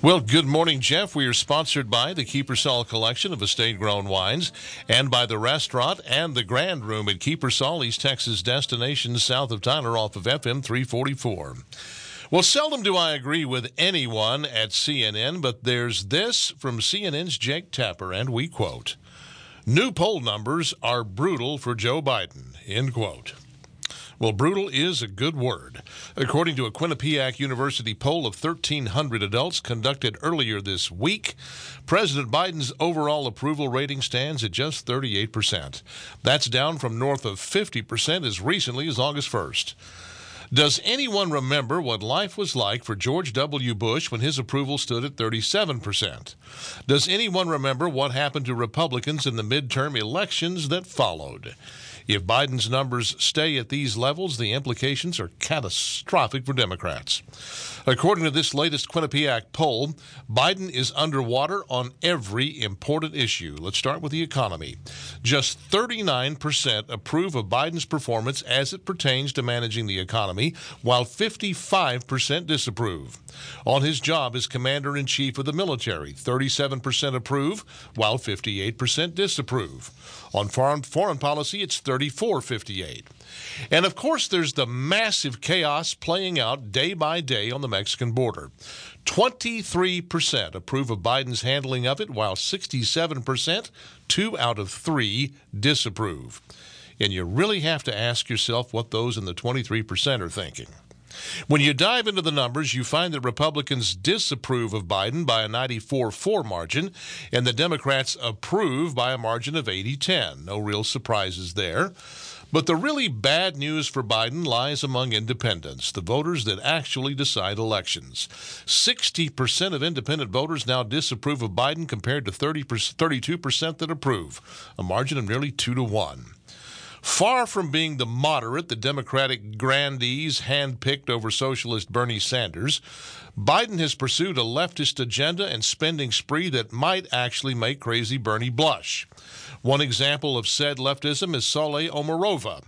Well, good morning, Jeff. We are sponsored by the Kiepersol Collection of estate grown wines and by the restaurant and the Grand Room at Kiepersol, East Texas destination south of Tyler off of FM 344. Well, seldom do I agree with anyone at CNN, but there's this from CNN's Jake Tapper, and we quote New poll numbers are brutal for Joe Biden, end quote. Well, brutal is a good word. According to a Quinnipiac University poll of 1,300 adults conducted earlier this week, President Biden's overall approval rating stands at just 38%. That's down from north of 50% as recently as August 1st. Does anyone remember what life was like for George W. Bush when his approval stood at 37%? Does anyone remember what happened to Republicans in the midterm elections that followed? If Biden's numbers stay at these levels, the implications are catastrophic for Democrats. According to this latest Quinnipiac poll, Biden is underwater on every important issue. Let's start with the economy. Just 39% approve of Biden's performance as it pertains to managing the economy, while 55% disapprove. On his job as commander in chief of the military, 37% approve, while 58% disapprove. On foreign, foreign policy, it's 34 58. And of course, there's the massive chaos playing out day by day on the Mexican border. 23% approve of Biden's handling of it, while 67%, two out of three, disapprove. And you really have to ask yourself what those in the 23% are thinking. When you dive into the numbers, you find that Republicans disapprove of Biden by a 94 4 margin, and the Democrats approve by a margin of 80 10. No real surprises there. But the really bad news for Biden lies among independents, the voters that actually decide elections. 60% of independent voters now disapprove of Biden compared to 30 32% that approve, a margin of nearly 2 to 1. Far from being the moderate the Democratic grandees handpicked over socialist Bernie Sanders, Biden has pursued a leftist agenda and spending spree that might actually make crazy Bernie blush. One example of said leftism is Saule Omarova,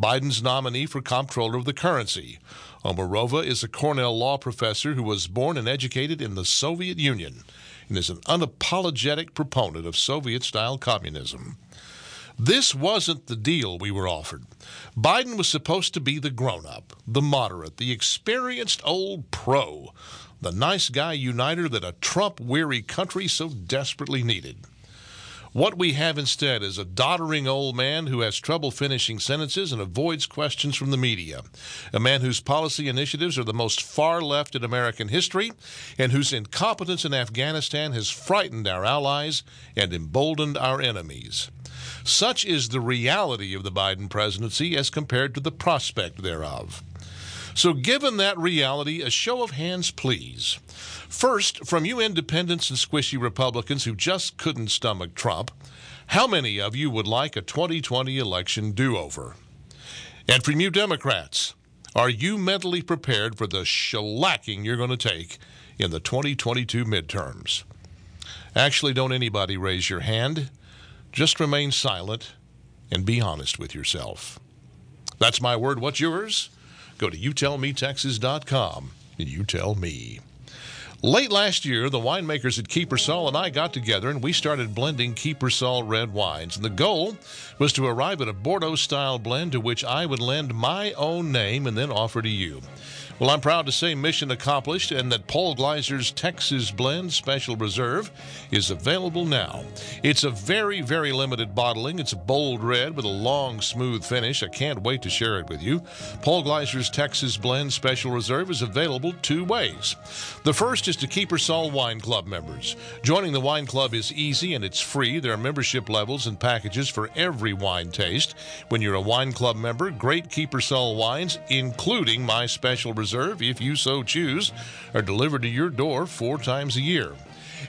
Biden's nominee for comptroller of the currency. Omarova is a Cornell law professor who was born and educated in the Soviet Union and is an unapologetic proponent of Soviet style communism. This wasn't the deal we were offered. Biden was supposed to be the grown up, the moderate, the experienced old pro, the nice guy uniter that a Trump weary country so desperately needed. What we have instead is a doddering old man who has trouble finishing sentences and avoids questions from the media. A man whose policy initiatives are the most far left in American history and whose incompetence in Afghanistan has frightened our allies and emboldened our enemies. Such is the reality of the Biden presidency as compared to the prospect thereof. So, given that reality, a show of hands, please. First, from you independents and squishy Republicans who just couldn't stomach Trump, how many of you would like a 2020 election do over? And from you Democrats, are you mentally prepared for the shellacking you're going to take in the 2022 midterms? Actually, don't anybody raise your hand. Just remain silent and be honest with yourself. That's my word. What's yours? Go to youtellmetexas.com and you tell me. Late last year, the winemakers at Kiepersol and I got together and we started blending Kiepersol red wines. And the goal was to arrive at a Bordeaux style blend to which I would lend my own name and then offer to you. Well, I'm proud to say mission accomplished and that Paul Gleiser's Texas Blend Special Reserve is available now. It's a very, very limited bottling. It's a bold red with a long, smooth finish. I can't wait to share it with you. Paul Gleiser's Texas Blend Special Reserve is available two ways. The first is to Kiepersol Wine Club members. Joining the wine club is easy and it's free. There are membership levels and packages for every wine taste. When you're a wine club member, great Kiepersol wines, including my special Reserve, if you so choose, are delivered to your door four times a year.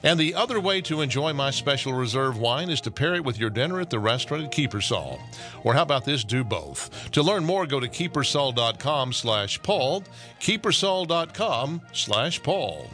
And the other way to enjoy my special reserve wine is to pair it with your dinner at the restaurant at Kiepersol. Or how about this? Do both. To learn more, go to kiepersol.com slash Paul, kiepersol.com slash Paul.